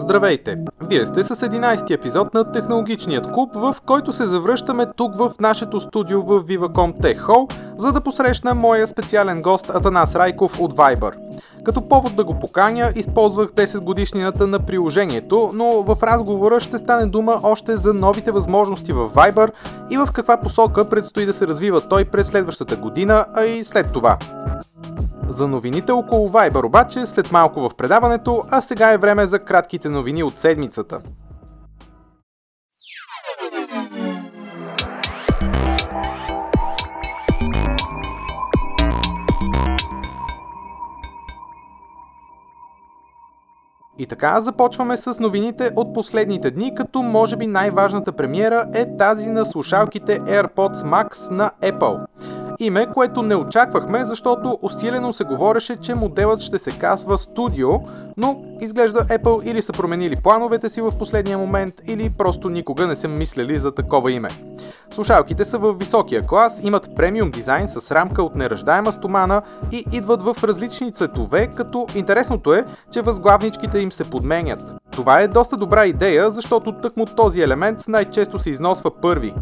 Здравейте! Вие сте с 11 епизод на Технологичният клуб, в който се завръщаме тук в нашето студио в Viva.com Tech Hall, за да посрещна моя специален гост Атанас Райков от Viber. Като повод да го поканя, използвах 10 годишнината на приложението, но в разговора ще стане дума още за новите възможности в Viber и в каква посока предстои да се развива той през следващата година, а и след това. За новините около Viber обаче след малко в предаването, а сега е време за кратките новини от седмицата. И така започваме с новините от последните дни, като може би най-важната премиера е тази на слушалките AirPods Max на Apple. Име, което не очаквахме, защото усилено се говореше, че моделът ще се казва Studio, но изглежда Apple или са променили плановете си в последния момент, или просто никога не са мислили за такова име. Слушалките са в високия клас, имат премиум дизайн с рамка от неръждаема стомана и идват в различни цветове, като интересното е, че възглавничките им се подменят. Това е доста добра идея, защото тъкмо този елемент най-често се износва първи.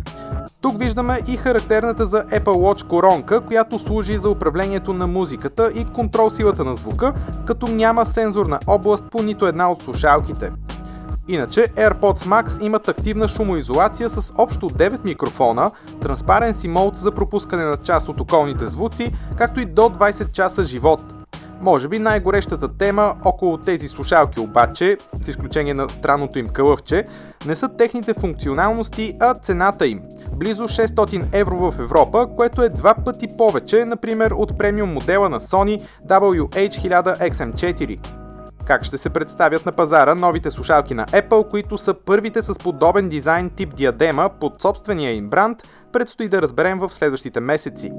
Тук виждаме и характерната за Apple Watch коронка, която служи за управлението на музиката и контрол силата на звука, като няма сензорна област по нито една от слушалките. Иначе AirPods Max имат активна шумоизолация с общо 9 микрофона, Transparency Mode за пропускане на част от околните звуци, както и до 20 часа живот – може би най-горещата тема около тези слушалки обаче, с изключение на странното им кълъвче, не са техните функционалности, а цената им. Близо 600 евро в Европа, което е два пъти повече, например от премиум модела на Sony WH-1000XM4 как ще се представят на пазара новите слушалки на Apple, които са първите с подобен дизайн тип диадема под собствения им бранд, предстои да разберем в следващите месеци.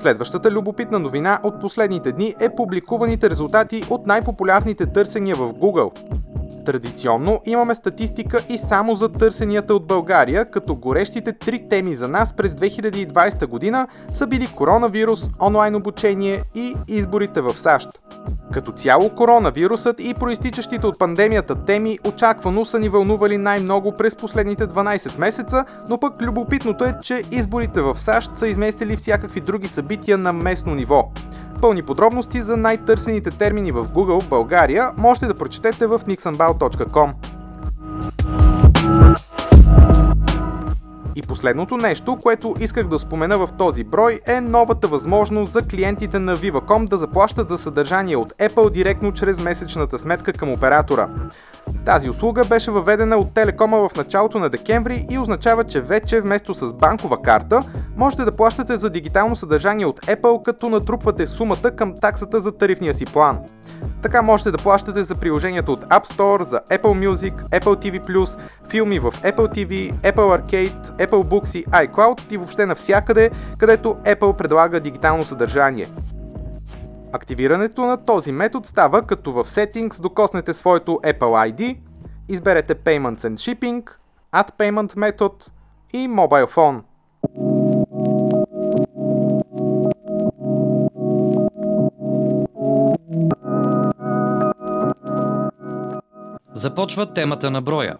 Следващата любопитна новина от последните дни е публикуваните резултати от най-популярните търсения в Google. Традиционно имаме статистика и само за търсенията от България, като горещите три теми за нас през 2020 година са били коронавирус, онлайн обучение и изборите в САЩ. Като цяло коронавирусът и проистичащите от пандемията теми очаквано са ни вълнували най-много през последните 12 месеца, но пък любопитното е, че изборите в САЩ са изместили всякакви други събития на местно ниво. Пълни подробности за най-търсените термини в Google България можете да прочетете в nixonbao.com. И последното нещо, което исках да спомена в този брой е новата възможност за клиентите на Viva.com да заплащат за съдържание от Apple директно чрез месечната сметка към оператора. Тази услуга беше въведена от Телекома в началото на декември и означава, че вече вместо с банкова карта можете да плащате за дигитално съдържание от Apple, като натрупвате сумата към таксата за тарифния си план. Така можете да плащате за приложенията от App Store, за Apple Music, Apple TV+, филми в Apple TV, Apple Arcade, Apple Books и iCloud и въобще навсякъде, където Apple предлага дигитално съдържание. Активирането на този метод става като в Settings докоснете своето Apple ID, изберете Payments and Shipping, Add Payment метод и Mobile Phone. Започва темата на броя.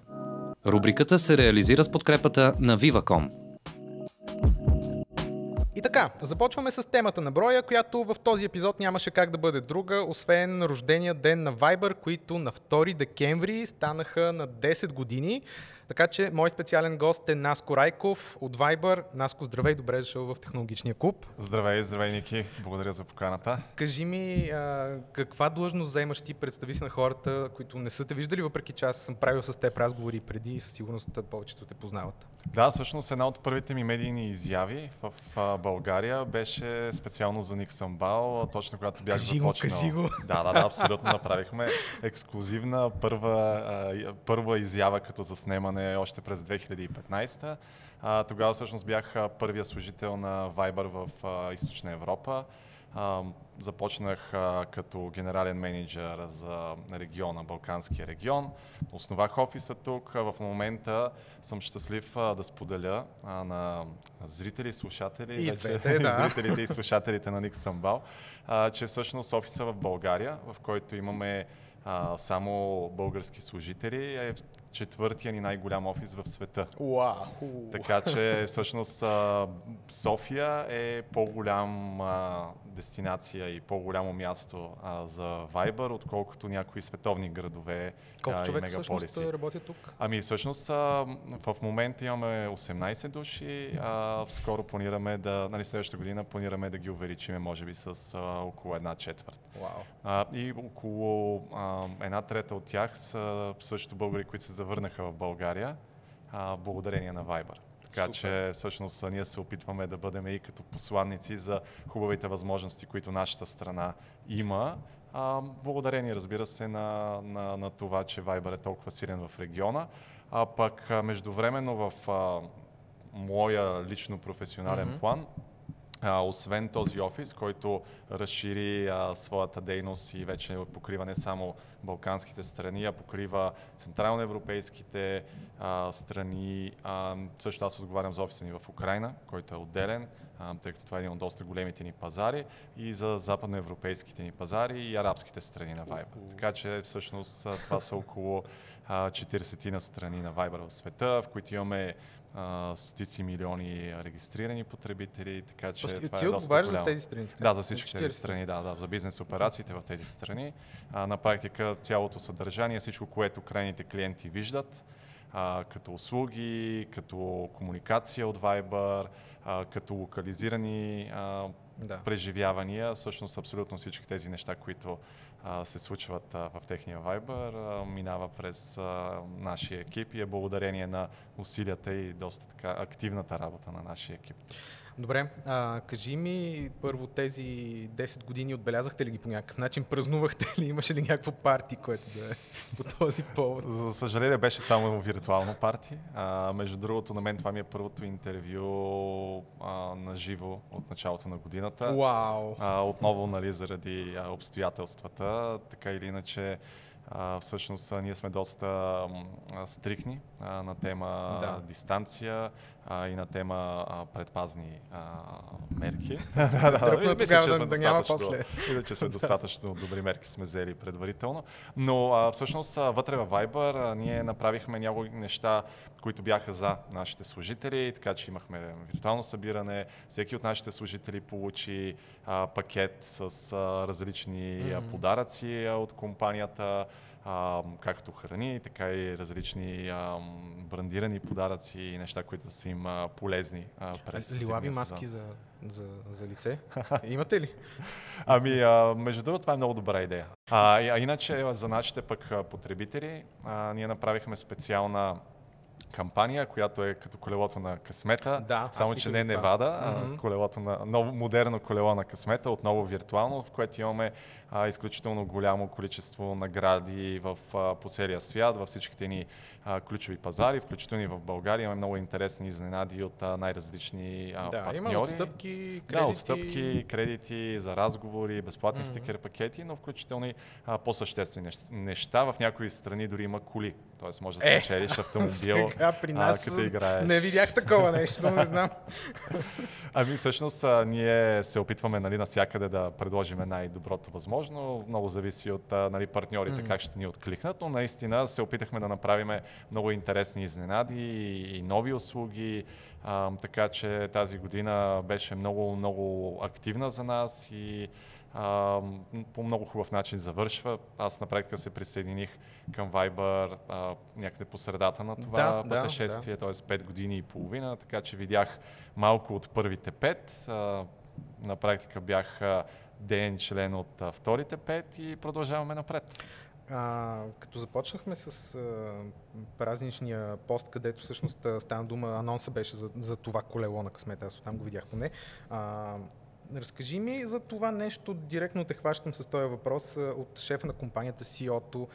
Рубриката се реализира с подкрепата на Viva.com. И така, започваме с темата на броя, която в този епизод нямаше как да бъде друга, освен рождения ден на Viber, които на 2 декември станаха на 10 години. Така че, мой специален гост е Наско Райков от Viber. Наско, здравей, добре дошъл в Технологичния клуб. Здравей, здравей, Ники. Благодаря за поканата. Кажи ми, а, каква длъжност заемаш ти? Представи се на хората, които не са те виждали, въпреки че аз съм правил с теб разговори преди и със сигурност повечето те познават. Да, всъщност една от първите ми медийни изяви в а, България беше специално за Ник Самбал, точно когато бях кажи започнал. Го, кажи го. Да, да, да, абсолютно направихме ексклюзивна първа, а, първа изява като заснемане още през 2015. А, тогава всъщност бях първия служител на Viber в а, Източна Европа. А, започнах а, като генерален менеджер за региона, Балканския регион. Основах офиса тук. В момента съм щастлив а, да споделя а, на зрители и слушатели, И вече, двете, да. зрителите и слушателите на Ник Самбал, а, че всъщност офиса в България, в който имаме а, само български служители, е четвъртия ни най-голям офис в света. Уау! Така че всъщност София е по-голям дестинация и по-голямо място а, за Viber, отколкото някои световни градове Колко а, и човека всъщност мегаполиси. работят тук? Ами всъщност а, в момента имаме 18 души, а, скоро планираме да, нали следващата година планираме да ги увеличиме може би с а, около една четвърт. Вау. А, и около а, една трета от тях са също българи, които се завърнаха в България, а, благодарение на Viber. Така Супер. че всъщност ние се опитваме да бъдем и като посланници за хубавите възможности, които нашата страна има. А, благодарение, разбира се, на, на, на това, че Viber е толкова силен в региона. А пък междувременно в а, моя лично професионален Мгм. план, а, освен този офис, който разшири а, своята дейност и вече покрива не само балканските страни, а покрива централноевропейските а, страни. А, също аз отговарям за офиса ни в Украина, който е отделен, а, тъй като това е един от доста големите ни пазари, и за западноевропейските ни пазари и арабските страни на Viber. Така че всъщност това са около а, 40 на страни на Viber в света, в които имаме а, стотици милиони регистрирани потребители, така че Тоест, това ти е доста отговаряш за голямо. тези страни? така? Да, за всички тези 40. страни, да, да, за бизнес операциите в тези страни. А, на практика цялото съдържание, всичко, което крайните клиенти виждат, а, като услуги, като комуникация от Viber, а, като локализирани а, Да. преживявания, всъщност абсолютно всички тези неща, които се случват а, в техния Viber, а, минава през а, нашия екип и е благодарение на усилията и доста така активната работа на нашия екип. Добре, а, кажи ми първо тези 10 години отбелязахте ли ги по някакъв начин? Празнувахте ли? Имаше ли някакво парти, което да е по този повод? За съжаление беше само виртуално парти. А, между другото, на мен това ми е първото интервю а, на живо от началото на годината. Вау! А, отново, нали, заради обстоятелствата, така или иначе, а, всъщност ние сме доста стрикни а, на тема Да. дистанция а, и на тема а, предпазни а, мерки. Дръпна Мисля, тогава че да- сме да няма после. Мисля, че сме достатъчно добри мерки сме взели предварително. Но а, всъщност а, вътре във Viber а, ние направихме някои неща, които бяха за нашите служители, така че имахме виртуално събиране. Всеки от нашите служители получи а, пакет с а, различни Мгм. подаръци а, от компанията, а, както храни, така и различни а, брандирани подаръци и неща, които са им а, полезни а, през Лилави маски за, за, за лице? Имате ли? Ами, а, между другото, това е много добра идея. А, а иначе, за нашите пък потребители, а, ние направихме специална кампания, която е като колелото на късмета, Да, само че не. Невада, а Мгм. колелото на, ново, модерно колело на късмета, отново виртуално, в което имаме а, изключително голямо количество награди в, а, по целия свят, във всичките ни а, ключови пазари, включително и в България. Имаме много интересни изненади от а, най-различни а, да, партньори. има отстъпки, кредити. Да, отстъпки, кредити за разговори, безплатни Мгм. стикер пакети, но включително и а, по-съществени нещ- неща. В някои страни дори има коли. Тоест може да Е, спечелиш автомобил, Сега при нас а, като играеш. не видях такова нещо, не знам. Ами всъщност а, ние се опитваме нали, навсякъде да предложим най-доброто възможно. Много зависи от а, нали, партньорите как ще ни откликнат, но наистина се опитахме да направим много интересни изненади и, и нови услуги. А, така че тази година беше много, много активна за нас и а, по много хубав начин завършва. Аз на практика се присъединих към Viber а, някъде по средата на това Да, да, пътешествие, т.е. 5 години и половина, така че видях малко от първите пет. А, на практика бях ден член от а, вторите пет и продължаваме напред. А, като започнахме с а, празничния пост, където всъщност стана дума, анонса беше за, за това колело на късмета, аз там го видях поне. А, разкажи ми за това нещо, директно те хващам с този въпрос от шефа на компанията CEO-то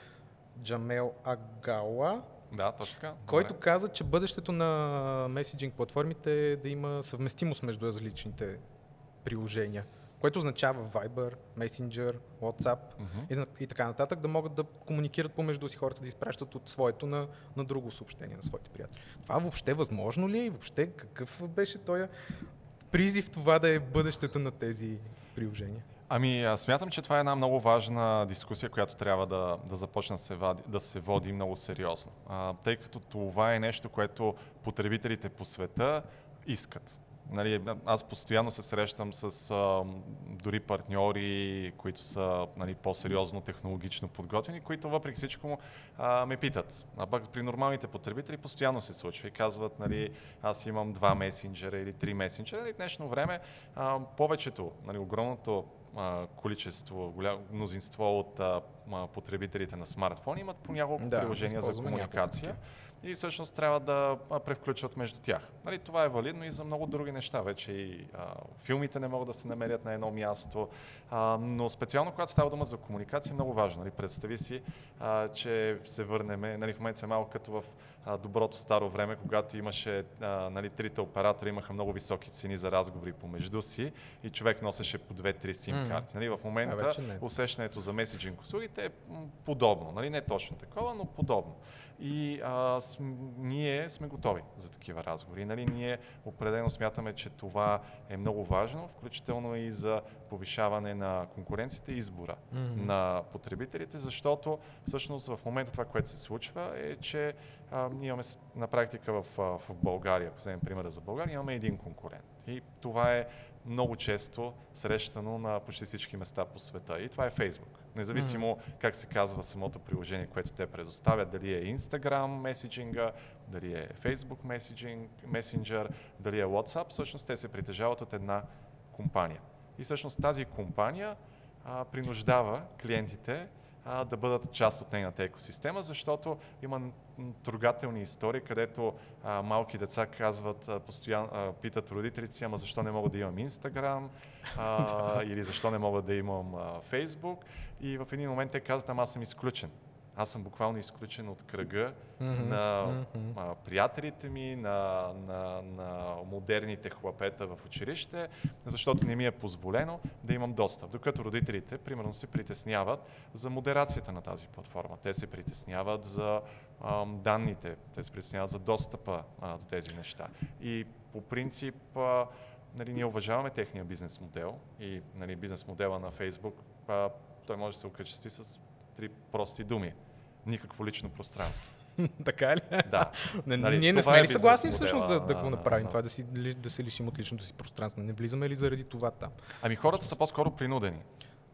Джамел Агала, Да, точно така. който Добре. каза, че бъдещето на меседжинг платформите е да има съвместимост между различните приложения, което означава Viber, Messenger, WhatsApp Мгм. и, и така нататък, да могат да комуникират помежду си хората, да изпращат от своето на, на друго съобщение на своите приятели. Това въобще възможно ли е и въобще какъв беше този призив това да е бъдещето на тези приложения? Ами, аз смятам, че това е една много важна дискусия, която трябва да, да започне да се, води, да се води много сериозно. А, тъй като това е нещо, което потребителите по света искат. Нали, аз постоянно се срещам с а, дори партньори, които са нали, по-сериозно технологично подготвени, които въпреки всичко а, ме питат. А пък при нормалните потребители постоянно се случва и казват, нали, аз имам два месенджера или три месенджера. Нали, в днешно време а, повечето, нали, огромното количество, голям, мнозинство от а, потребителите на смартфони имат по няколко Да, приложения за няколко комуникация такива. И всъщност трябва да превключват между тях. Нали, това е валидно и за много други неща. Вече и а, филмите не могат да се намерят на едно място, а, но специално когато става дума за комуникация е много важно. Нали, представи си, а, че се върнем, нали, в момента е малко като в а, доброто старо време, когато имаше а, нали, трите оператора имаха много високи цени за разговори помежду си и човек носеше по две-три сим карти. Нали, в момента усещането за меседжинг услугите е подобно. Нали? Не точно такова, но подобно. И а, см, ние сме готови за такива разговори. Нали? Ние определено смятаме, че това е много важно, включително и за повишаване на конкуренцията и избора Мгм. на потребителите, защото всъщност в момента това, което се случва е, че а, ние имаме с- на практика в, в България, ако вземем примера за България, имаме един конкурент. И това е много често срещано на почти всички места по света. И това е Facebook. Независимо как се казва самото приложение, което те предоставят, дали е Instagram меседжинга, дали е Facebook Messaging, Messenger, дали е WhatsApp, всъщност те се притежават от една компания. И всъщност тази компания а, принуждава клиентите а, да бъдат част от нейната екосистема, защото има трогателни истории, където а, малки деца казват, а, постоянно а, питат родителите си, ама защо не мога да имам Инстаграм, или защо не мога да имам а, Фейсбук. И в един момент те казват, ама аз съм изключен. Аз съм буквално изключен от кръга Мгм, на мгм. а, приятелите ми, на, на, на модерните хлапета в училище, защото не ми е позволено да имам достъп. Докато родителите, примерно, се притесняват за модерацията на тази платформа. Те се притесняват за ам, данните, те се притесняват за достъпа а, до тези неща. И по принцип, а, нали, ние уважаваме техния бизнес модел и нали, бизнес модела на Facebook, а, той може да се окачестви с три прости думи. Никакво лично пространство. така ли? Да. Не, Нали, ние не сме е ли съгласни модела всъщност да, да го на- направим на- това, да, си, да се лишим от личното си пространство? Не влизаме ли заради това там? Ами хората са по-скоро принудени.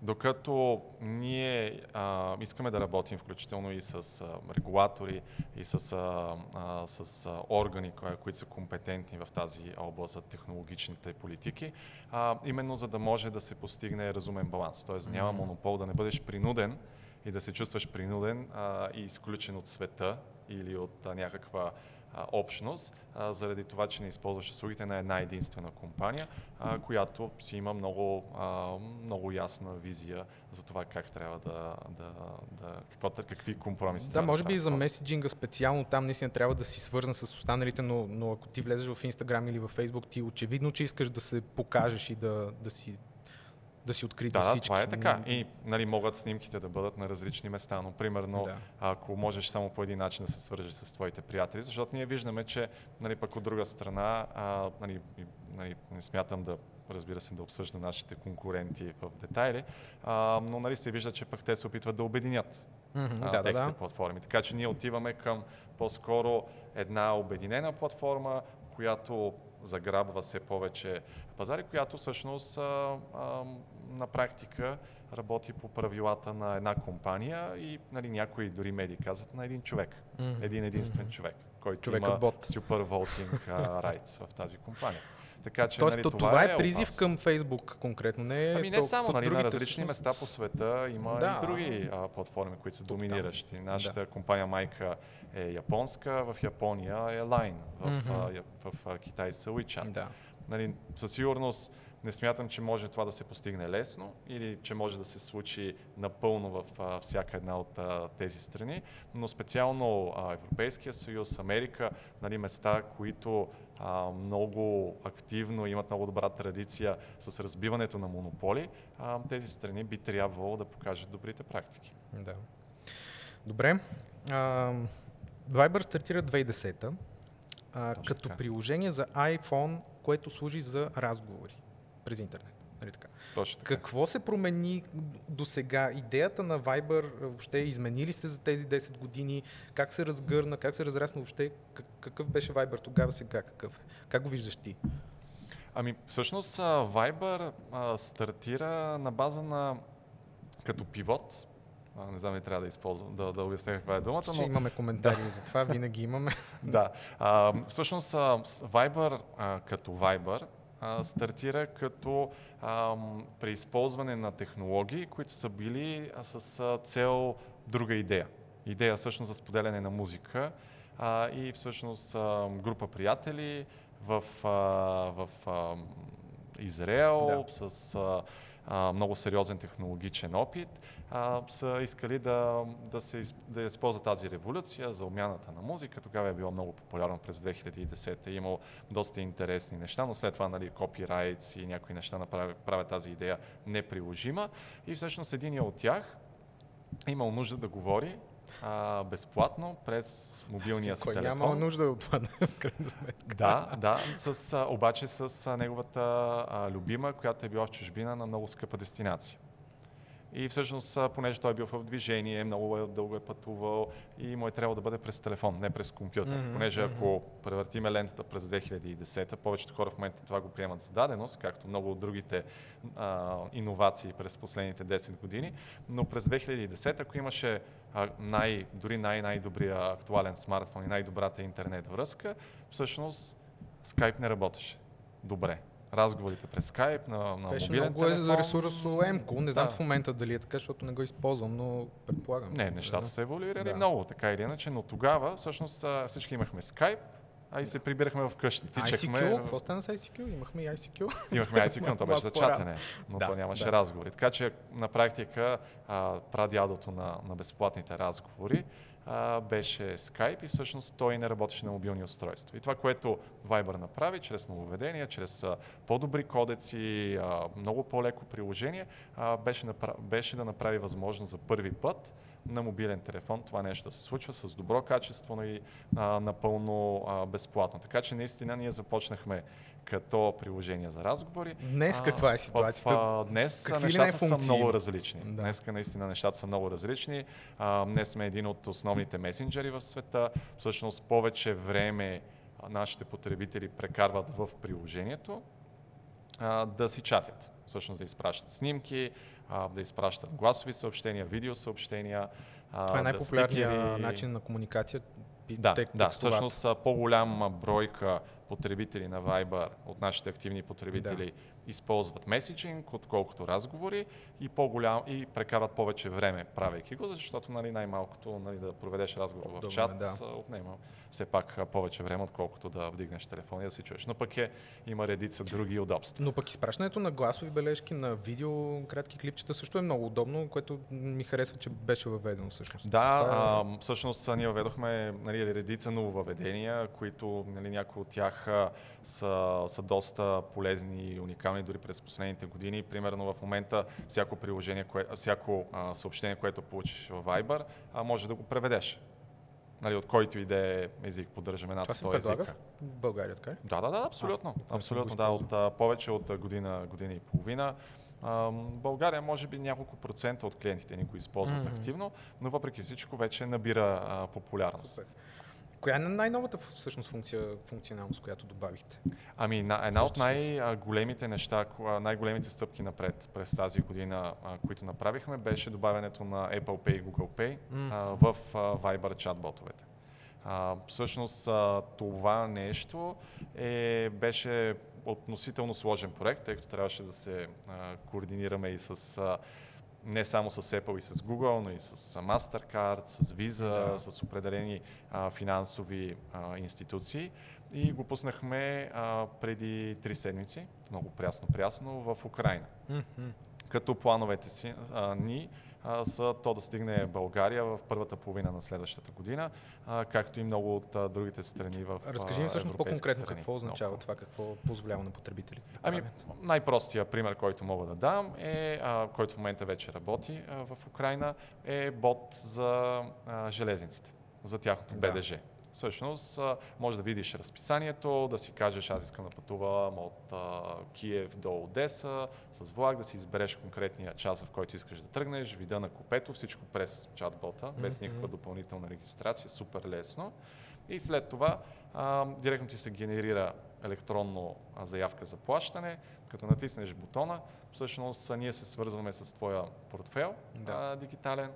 Докато ние а, искаме да работим включително и с а, регулатори, и с, а, а, с а, органи, кои- които са компетентни в тази област за технологичните политики, а, именно за да може да се постигне разумен баланс. Тоест няма монопол, да не бъдеш принуден и да се чувстваш принуден а, и изключен от света или от а, някаква а, общност, а, заради това, че не използваш услугите на една единствена компания, а, която си има много, а, много ясна визия за това как трябва да, да, да какво, какви компромиси Да, трябва може би и за меседжинга специално там наистина трябва да си свързан с останалите, но, но ако ти влезеш в Instagram или в Facebook, ти очевидно, че искаш да се покажеш и да, да си да си открит Да, за да, всички. това е така. И нали, могат снимките да бъдат на различни места, но примерно Да. ако можеш само по един начин да се свържеш с твоите приятели, защото ние виждаме, че нали, пък от друга страна, а, нали, нали, не смятам да разбира се, да обсъждам нашите конкуренти в детайли, а, но нали, се вижда, че пък те се опитват да обединят Мгм, а, да, да, техните да. платформи. Така че ние отиваме към по-скоро една обединена платформа, която заграбва все повече пазари, която всъщност а, а, на практика работи по правилата на една компания и нали, някои дори медии казват на един човек, един единствен човек, който Човека има бот. super voting а, rights в тази компания. Така че Тоест, нали, то- това, е призив опасно. към Фейсбук конкретно. Не, е Ами не то- само, нали, на различни места по света има Да. и други а, платформи, които са доминиращи. Нашата компания майка е японска, в Япония е Line, в, Мгм. а, в, а, Китай са WeChat. Да. Нали, със сигурност Не смятам, че може това да се постигне лесно или че може да се случи напълно в а, всяка една от а, тези страни, но специално а, Европейския съюз, Америка, нали, места, които а, много активно имат много добра традиция с разбиването на монополи, а, тези страни би трябвало да покажат добрите практики. Да. Добре. А, Viber стартира 2010 а, като така. приложение за iPhone, което служи за разговори през интернет. Нали така? Точно така. Какво се промени до сега? Идеята на Viber въобще измени ли се за тези 10 години? Как се разгърна? Как се разрасна въобще? Какъв беше Viber тогава, сега какъв е? Как го виждаш ти? Ами, всъщност Viber а, стартира на база на като пивот, не знам ли трябва да използвам, да, да обясня каква е думата. Ще но... имаме коментари да. за това, винаги имаме. да. А, всъщност Viber а, като Viber а, стартира като а, преизползване на технологии, които са били а, с а, цел друга идея. Идея всъщност за споделяне на музика а, и всъщност а, група приятели в, а, в а, Израел да. с а, а, много сериозен технологичен опит, а, са искали да, да, се, да използват тази революция за обмяната на музика. Тогава е било много популярно през 2010. Е имало доста интересни неща, но след това нали, копирайтс и някои неща направят, правят тази идея неприложима. И всъщност един от тях имал нужда да говори а, безплатно през мобилния си телефон. Няма нужда от това, в крайна сметка. Да, да, с, а, обаче с а, неговата а, любима, която е била в чужбина на много скъпа дестинация. И всъщност, понеже той е бил в движение, много е, дълго е пътувал и му е трябвало да бъде през телефон, не през компютър. Mm-hmm. Понеже ако превъртиме лентата през 2010, повечето хора в момента това го приемат за даденост, както много от другите а, иновации през последните 10 години, но през 2010, ако имаше най, дори най-най-добрия актуален смартфон и най-добрата интернет връзка, всъщност Skype не работеше добре разговорите през Skype, на, на Беше мобилен много телефон. е ресурсоемко. Не знам да. в момента дали е така, защото не го използвам, но предполагам. Не, нещата да. са еволюирали да. много, така или иначе, но тогава всъщност всички имахме Skype, а и се прибирахме в къщи. Тичахме... ICQ? Какво стана с ICQ? Имахме и ICQ. Имахме ICQ, но то беше за чатане, но да, то нямаше да. разговори. Така че на практика прадядото на, на безплатните разговори а, беше Skype и всъщност той не работеше на мобилни устройства. И това, което Viber направи, чрез нововведения, чрез а, по-добри кодеци, а, много по-леко приложение, а, беше, направ... беше да направи възможно за първи път на мобилен телефон това нещо да се случва с добро качество но и а, напълно а, безплатно. Така че наистина ние започнахме като приложение за разговори. Днес каква е ситуацията? В, а, днес Какви нещата са много различни. Да. Днес наистина нещата са много различни. А, днес сме един от основните месенджери в света. Всъщност повече време нашите потребители прекарват в приложението а, да си чатят. Всъщност да изпращат снимки, а, да изпращат гласови съобщения, видеосъобщения. Това е най-популярният да стикери... начин на комуникация. Да, да, всъщност по-голяма бройка потребители на Viber, от нашите активни потребители, да. използват меседжинг, отколкото разговори и, по-голям, и прекарат повече време, правейки го, защото нали, най-малкото нали, да проведеш разговор в чат да. отнема все пак повече време, отколкото да вдигнеш телефона и да си чуеш. Но пък е, има редица други удобства. Но пък изпращането на гласови бележки, на видео, кратки клипчета също е много удобно, което ми харесва, че беше въведено всъщност. Да, Това е... а, всъщност ние въведохме нали, редица нововведения, които нали, някои от тях са, са доста полезни и уникални дори през последните години. Примерно в момента всяко приложение, кое, всяко а, съобщение, което получиш в Viber, а, може да го преведеш нали, от който и да е език, поддържаме над 100 езика. В България, така е? Да, да, да, абсолютно. А, абсолютно, да, от а, повече от година, година и половина. България може би няколко процента от клиентите ни го използват mm-hmm. активно, но въпреки всичко вече набира а, популярност. Супер. Коя е най-новата всъщност функция, функционалност, която добавихте? Ами, на, една от най-големите неща, най-големите стъпки напред през тази година, които направихме, беше добавянето на Apple Pay и Google Pay mm. в Viber чатботовете. А, всъщност това нещо е, беше относително сложен проект, тъй като трябваше да се а, координираме и с а, не само с Apple и с Google, но и с Mastercard, с Visa, да. с определени а, финансови а, институции. И го пуснахме а, преди три седмици, много прясно-прясно, в Украина. Mm-hmm. Като плановете си а, ни са то да стигне България в първата половина на следващата година, както и много от другите страни в Разкажи ми всъщност по-конкретно страни. какво означава това, какво позволява на потребителите Ами, най-простия пример, който мога да дам, е, който в момента вече работи в Украина, е бот за железниците, за тяхното да. Всъщност може да видиш разписанието, да си кажеш аз искам да пътувам от а, Киев до Одеса с влак, да си избереш конкретния час, в който искаш да тръгнеш, вида на купето, всичко през чатбота, mm-hmm. без никаква допълнителна регистрация, супер лесно. И след това а, директно ти се генерира електронно заявка за плащане, като натиснеш бутона, всъщност ние се свързваме с твоя портфел да. а, дигитален,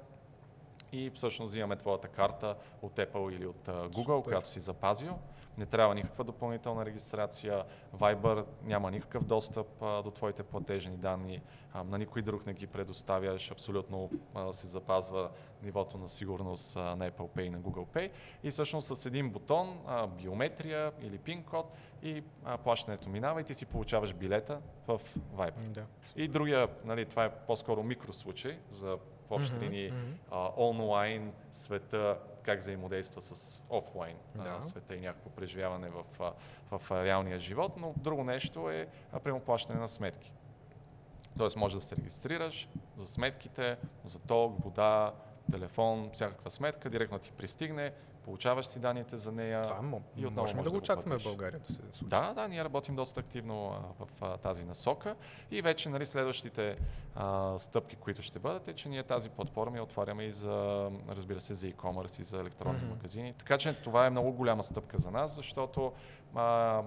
и всъщност взимаме твоята карта от Apple или от Google, Супер. която си запазил. Не трябва никаква допълнителна регистрация. Viber няма никакъв достъп а, до твоите платежни данни. А, на никой друг не ги предоставяш. Абсолютно а, се запазва нивото на сигурност а, на Apple Pay и на Google Pay. И всъщност с един бутон, а, биометрия или пин код и а, плащането минава и ти си получаваш билета в Viber. Да. И другия, нали, това е по-скоро микрослучай за в общи mm-hmm, линии mm-hmm. онлайн света, как взаимодейства с офлайн да. света и някакво преживяване в, в, в реалния живот, но друго нещо е прямо плащане на сметки. Тоест може да се регистрираш за сметките, за ток, вода, телефон, всякаква сметка, директно ти пристигне, получаваш си данните за нея. Това и отново можем да го очакваме в България да се случи. Да, да, ние работим доста активно а, в а, тази насока и вече нали, следващите а, стъпки, които ще бъдат, е, че ние тази платформа я отваряме и за, разбира се, за e-commerce и за електронни mm-hmm. магазини. Така че това е много голяма стъпка за нас, защото а,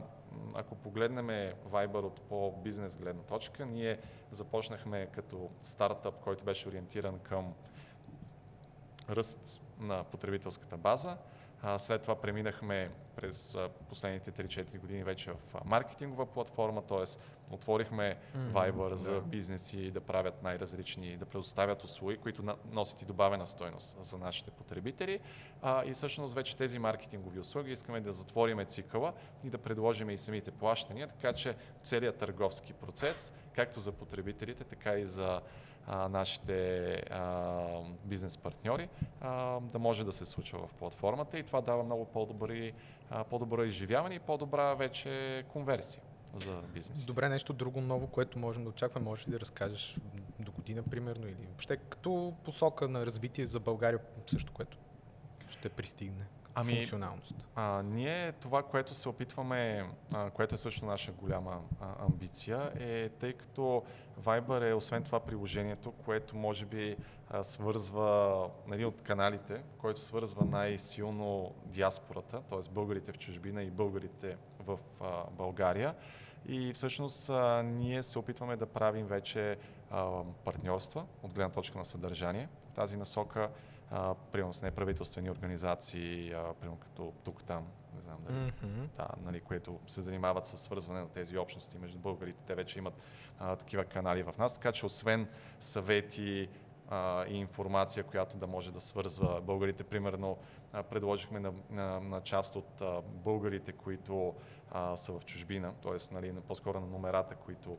ако погледнем Viber от по-бизнес гледна точка, ние започнахме като стартъп, който беше ориентиран към ръст на потребителската база. След това преминахме през последните 3-4 години вече в маркетингова платформа, т.е. отворихме mm-hmm, Viber за бизнеси да правят най-различни, да предоставят услуги, които носят и добавена стойност за нашите потребители. А, и всъщност вече тези маркетингови услуги искаме да затвориме цикъла и да предложим и самите плащания, така че целият търговски процес, както за потребителите, така и за нашите а, бизнес партньори, а, да може да се случва в платформата и това дава много по-добри, а, по-добро изживяване и по-добра вече конверсия за бизнес. Добре, нещо друго ново, което можем да очакваме, може ли да разкажеш до година, примерно, или въобще като посока на развитие за България, също, което ще пристигне? Ами, функционалност? А, ние това, което се опитваме, а, което е също наша голяма а, амбиция, е тъй като Viber е освен това приложението, което може би а, свързва нали, от каналите, който свързва най-силно диаспората, т.е. българите в чужбина и българите в а, България. И всъщност а, ние се опитваме да правим вече а, партньорства от гледна точка на съдържание. В тази насока примерно с неправителствени организации, а, примерно като тук там, не знам дали, mm-hmm. да, нали, които се занимават с свързване на тези общности между българите. Те вече имат а, такива канали в нас, така че освен съвети а, и информация, която да може да свързва българите, примерно а, предложихме на, на, на част от а, българите, които а, са в чужбина, т.е. Нали, по-скоро на номерата, които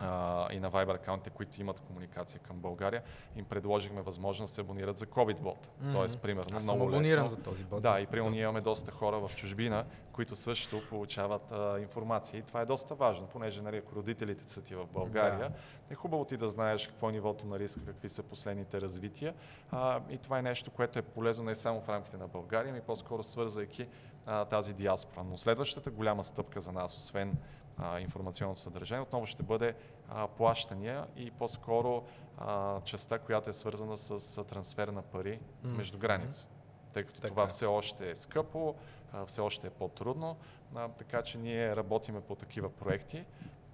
а, и на Viber акаунтите, които имат комуникация към България, им предложихме възможност да се абонират за COVID бот. Mm-hmm. Тоест, примерно, Аз много съм лесно. за този бот. Да, и примерно ние имаме доста хора в чужбина, които също получават а, информация. И това е доста важно, понеже нали, ако родителите са ти в България, да. е хубаво ти да знаеш какво е нивото на риска, какви са последните развития. А, и това е нещо, което е полезно не само в рамките на България, ами по-скоро свързвайки а, тази диаспора. Но следващата голяма стъпка за нас, освен а, информационното съдържание, отново ще бъде а, плащания и по-скоро а, частта, която е свързана с а, трансфер на пари mm-hmm. между граници. Тъй като така. това все още е скъпо, а, все още е по-трудно, а, така че ние работиме по такива проекти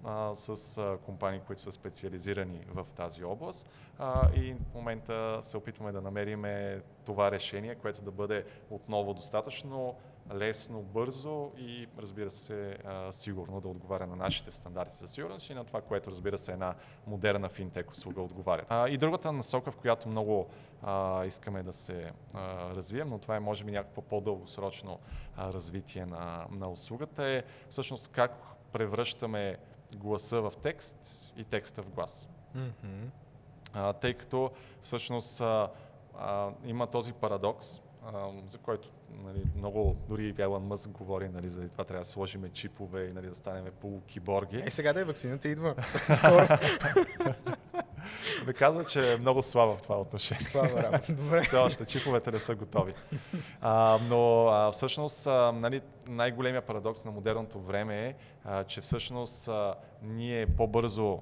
а, с а, компании, които са специализирани в тази област а, и в момента се опитваме да намерим това решение, което да бъде отново достатъчно лесно, бързо и разбира се а, сигурно да отговаря на нашите стандарти за сигурност и на това, което разбира се една модерна финтек услуга отговаря. А, и другата насока, в която много а, искаме да се а, развием, но това е може би някакво по-дългосрочно а, развитие на, на услугата е всъщност как превръщаме гласа в текст и текста в глас. Mm-hmm. А, тъй като всъщност а, а, има този парадокс, за който нали, много, дори и Елън Мъск говори, нали, за това трябва да сложим чипове и нали, да станем полукиборги. Е, сега да е вакцината идва. Ме казва, че е много слаба в това отношение. Слава работа. Добре. Все още чиповете не са готови. А, но а, всъщност а, нали, най-големия парадокс на модерното време е, а, че всъщност а, ние по-бързо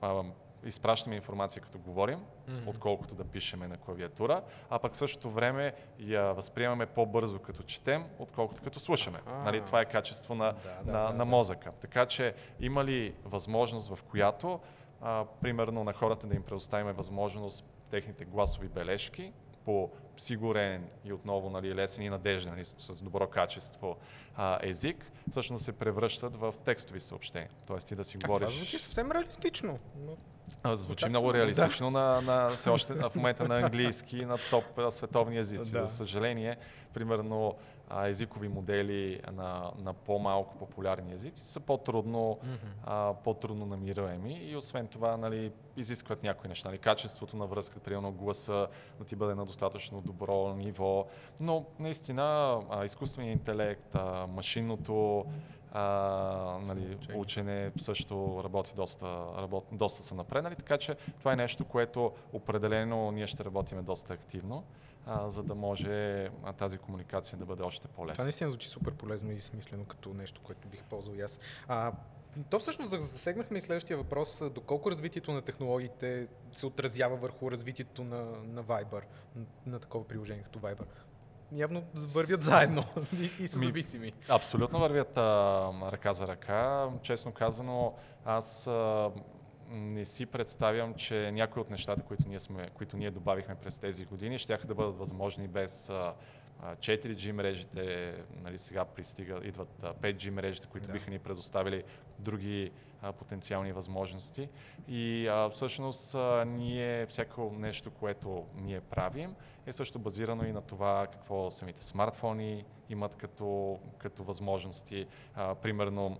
а, изпращаме информация като говорим, mm-hmm. отколкото да пишеме на клавиатура, а пък в същото време я възприемаме по-бързо като четем, отколкото като слушаме. Нали, това е качество на, да, да, на, да, на мозъка. Така че има ли възможност, в която а, примерно на хората да им предоставим възможност техните гласови бележки по сигурен и отново нали, лесен и надежден нали, с добро качество а, език, всъщност се превръщат в текстови съобщения. Тоест ти да си а говориш... Това звучи съвсем реалистично. Но... А, звучи много реалистично да. на, на, все още в момента на английски, на топ световни езици. Да. За съжаление, примерно а, езикови модели на, на по-малко популярни езици са по-трудно, mm-hmm. а, по-трудно намираеми и освен това нали, изискват някои неща. Нали, качеството на връзка, примерно гласа да ти бъде на достатъчно добро ниво, но наистина а, изкуственият интелект, а, машинното а, нали, учене също работи доста, работ, доста са напреднали, така че това е нещо, което определено ние ще работиме доста активно а, за да може а, тази комуникация да бъде още по-лесна. Това наистина звучи супер полезно и смислено като нещо, което бих ползвал и аз. А, то всъщност засегнахме и следващия въпрос, доколко развитието на технологиите се отразява върху развитието на, на Viber, на, на такова приложение като Viber. Явно вървят заедно и, и са зависими. Абсолютно вървят а, ръка за ръка. Честно казано, аз а, не си представям, че някои от нещата, които ние, сме, които ние добавихме през тези години, ще да бъдат възможни без 4G мрежите, нали, сега пристига, идват 5G мрежите, които да. биха ни предоставили други а, потенциални възможности. И а, всъщност а, ние, всяко нещо, което ние правим, е също базирано и на това какво самите смартфони имат като, като възможности. А, примерно,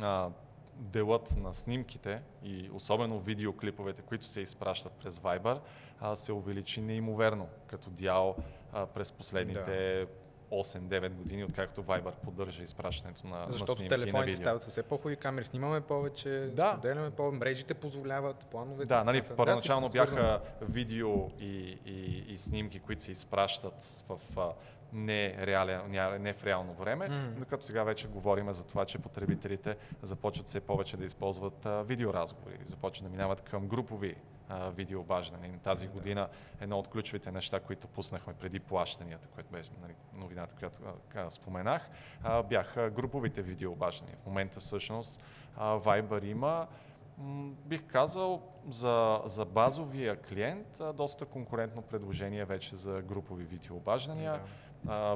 а, делът на снимките и особено видеоклиповете, които се изпращат през Viber, а, се увеличи неимоверно като дял а, през последните да. 8-9 години, откакто Viber поддържа изпращането на, Защото на снимки телефоните стават с все по-хубави камери, снимаме повече, да. споделяме повече, мрежите позволяват, плановете. Да, нали, първоначално бяха видео и, и, и снимки, които се изпращат в не, реален, не в реално време, mm. докато сега вече говорим за това, че потребителите започват все повече да използват а, видеоразговори, започват да минават към групови а, видеообаждания. Тази година едно от ключовите неща, които пуснахме преди плащанията, което беше нали, новината, която а, споменах, а, бяха груповите видеообаждания. В момента всъщност а, Viber има бих казал, за, за базовия клиент доста конкурентно предложение вече за групови видеообаждания. Да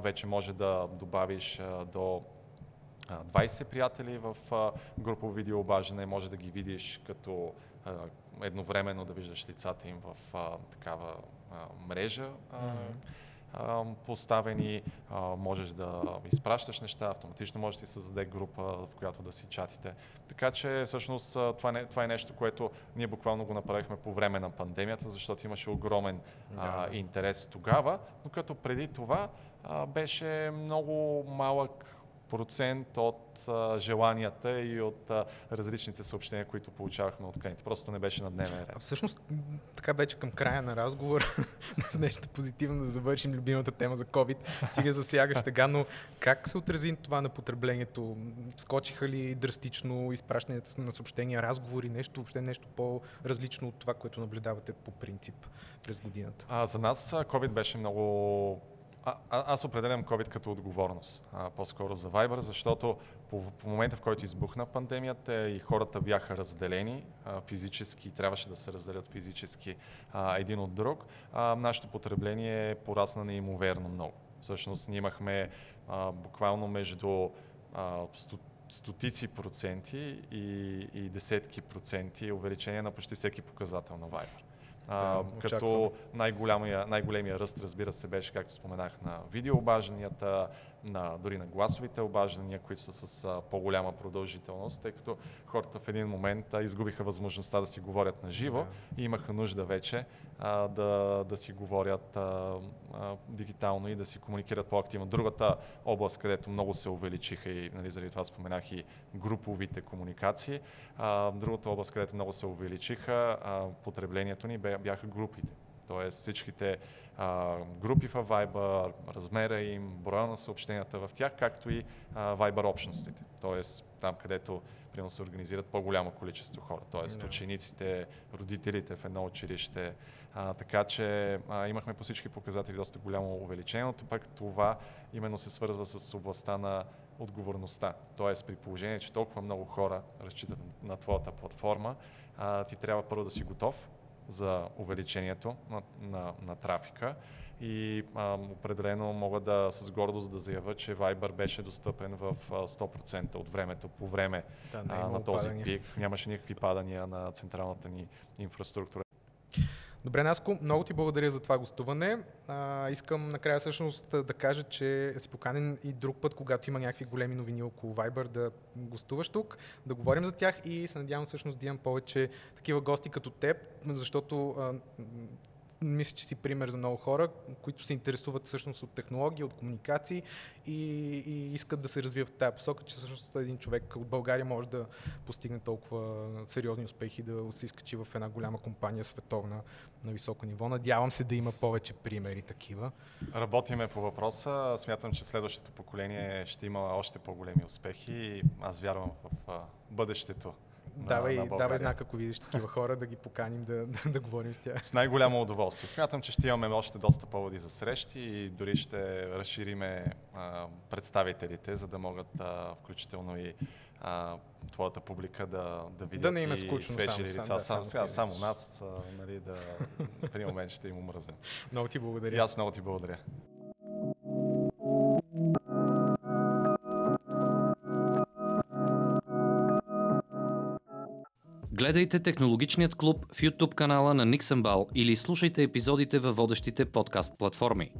вече може да добавиш до 20 приятели в групово видеообаждане, може да ги видиш като едновременно да виждаш лицата им в такава мрежа. Mm-hmm. Поставени, можеш да изпращаш неща, автоматично може да ти създаде група, в която да си чатите. Така че всъщност това, не, това е нещо, което ние буквално го направихме по време на пандемията, защото имаше огромен а, интерес тогава, но като преди това а, беше много малък процент от а, желанията и от а, различните съобщения, които получавахме от клиентите. Просто не беше на дневен ред. А всъщност, така вече към края на разговор, с нещо позитивно да завършим любимата тема за COVID. Ти ги засягаш сега, но как се отрази това на потреблението? Скочиха ли драстично изпращането на съобщения, разговори, нещо, въобще нещо по-различно от това, което наблюдавате по принцип през годината? А, за нас COVID беше много а, аз определям COVID като отговорност, а, по-скоро за Viber, защото по, по момента, в който избухна пандемията и хората бяха разделени а, физически, трябваше да се разделят физически а, един от друг, а, нашето потребление порасна неимоверно много. Всъщност ние имахме а, буквално между а, сто, стотици проценти и, и десетки проценти увеличение на почти всеки показател на Viber. А, Да, като най-големия, най-големия ръст, разбира се, беше, както споменах, на видеообажданията, на, дори на гласовите обаждания, които са с а, по-голяма продължителност, тъй като хората в един момент а, изгубиха възможността да си говорят на живо Да. и имаха нужда вече а, да, да си говорят а, а, дигитално и да си комуникират по-активно. Другата област, където много се увеличиха и нали, заради това споменах и груповите комуникации, а, другата област, където много се увеличиха а, потреблението ни бяха групите. Тоест всичките а, групи в Viber, размера им, броя на съобщенията в тях, както и а, Viber общностите. Тоест там, където примерно се организират по-голямо количество хора, т.е. Учениците, родителите в едно училище. А, така че а, имахме по всички показатели доста голямо увеличение, но пък това именно се свързва с областта на отговорността. Тоест при положение, че толкова много хора разчитат на твоята платформа, а, ти трябва първо да си готов за увеличението на, на, на трафика и а, определено мога да с гордост да заявя, че Viber беше достъпен в а, 100% от времето по време Да, е а, на този падания. пик. Нямаше никакви падания на централната ни инфраструктура. Добре, Наско, много ти благодаря за това гостуване. А, искам накрая всъщност да кажа, че си поканен и друг път, когато има някакви големи новини около Viber, да гостуваш тук, да говорим за тях и се надявам всъщност да имам повече такива гости като теб, защото а, мисля, че си пример за много хора, които се интересуват всъщност от технологии, от комуникации и, и искат да се развият в тази посока, че всъщност един човек от България може да постигне толкова сериозни успехи, да се изкачи в една голяма компания световна на високо ниво. Надявам се да има повече примери такива. Работиме по въпроса. Смятам, че следващото поколение ще има още по-големи успехи и аз вярвам в бъдещето. Давай, на давай знак, ако видиш такива хора, да ги поканим да, да, да говорим с тях. С най-голямо удоволствие. Смятам, че ще имаме още доста поводи за срещи и дори ще разшириме а, представителите, за да могат а, включително и а, твоята публика да, да видят Да не им е и скучно свежи само, лица. сам- да, Сам, само сега, само нас, а, нали, да един момент ще им омръзнем. Много ти И благодаря. аз много ти благодаря. Гледайте Технологичният клуб в YouTube канала на Nixonbal или слушайте епизодите във водещите подкаст платформи.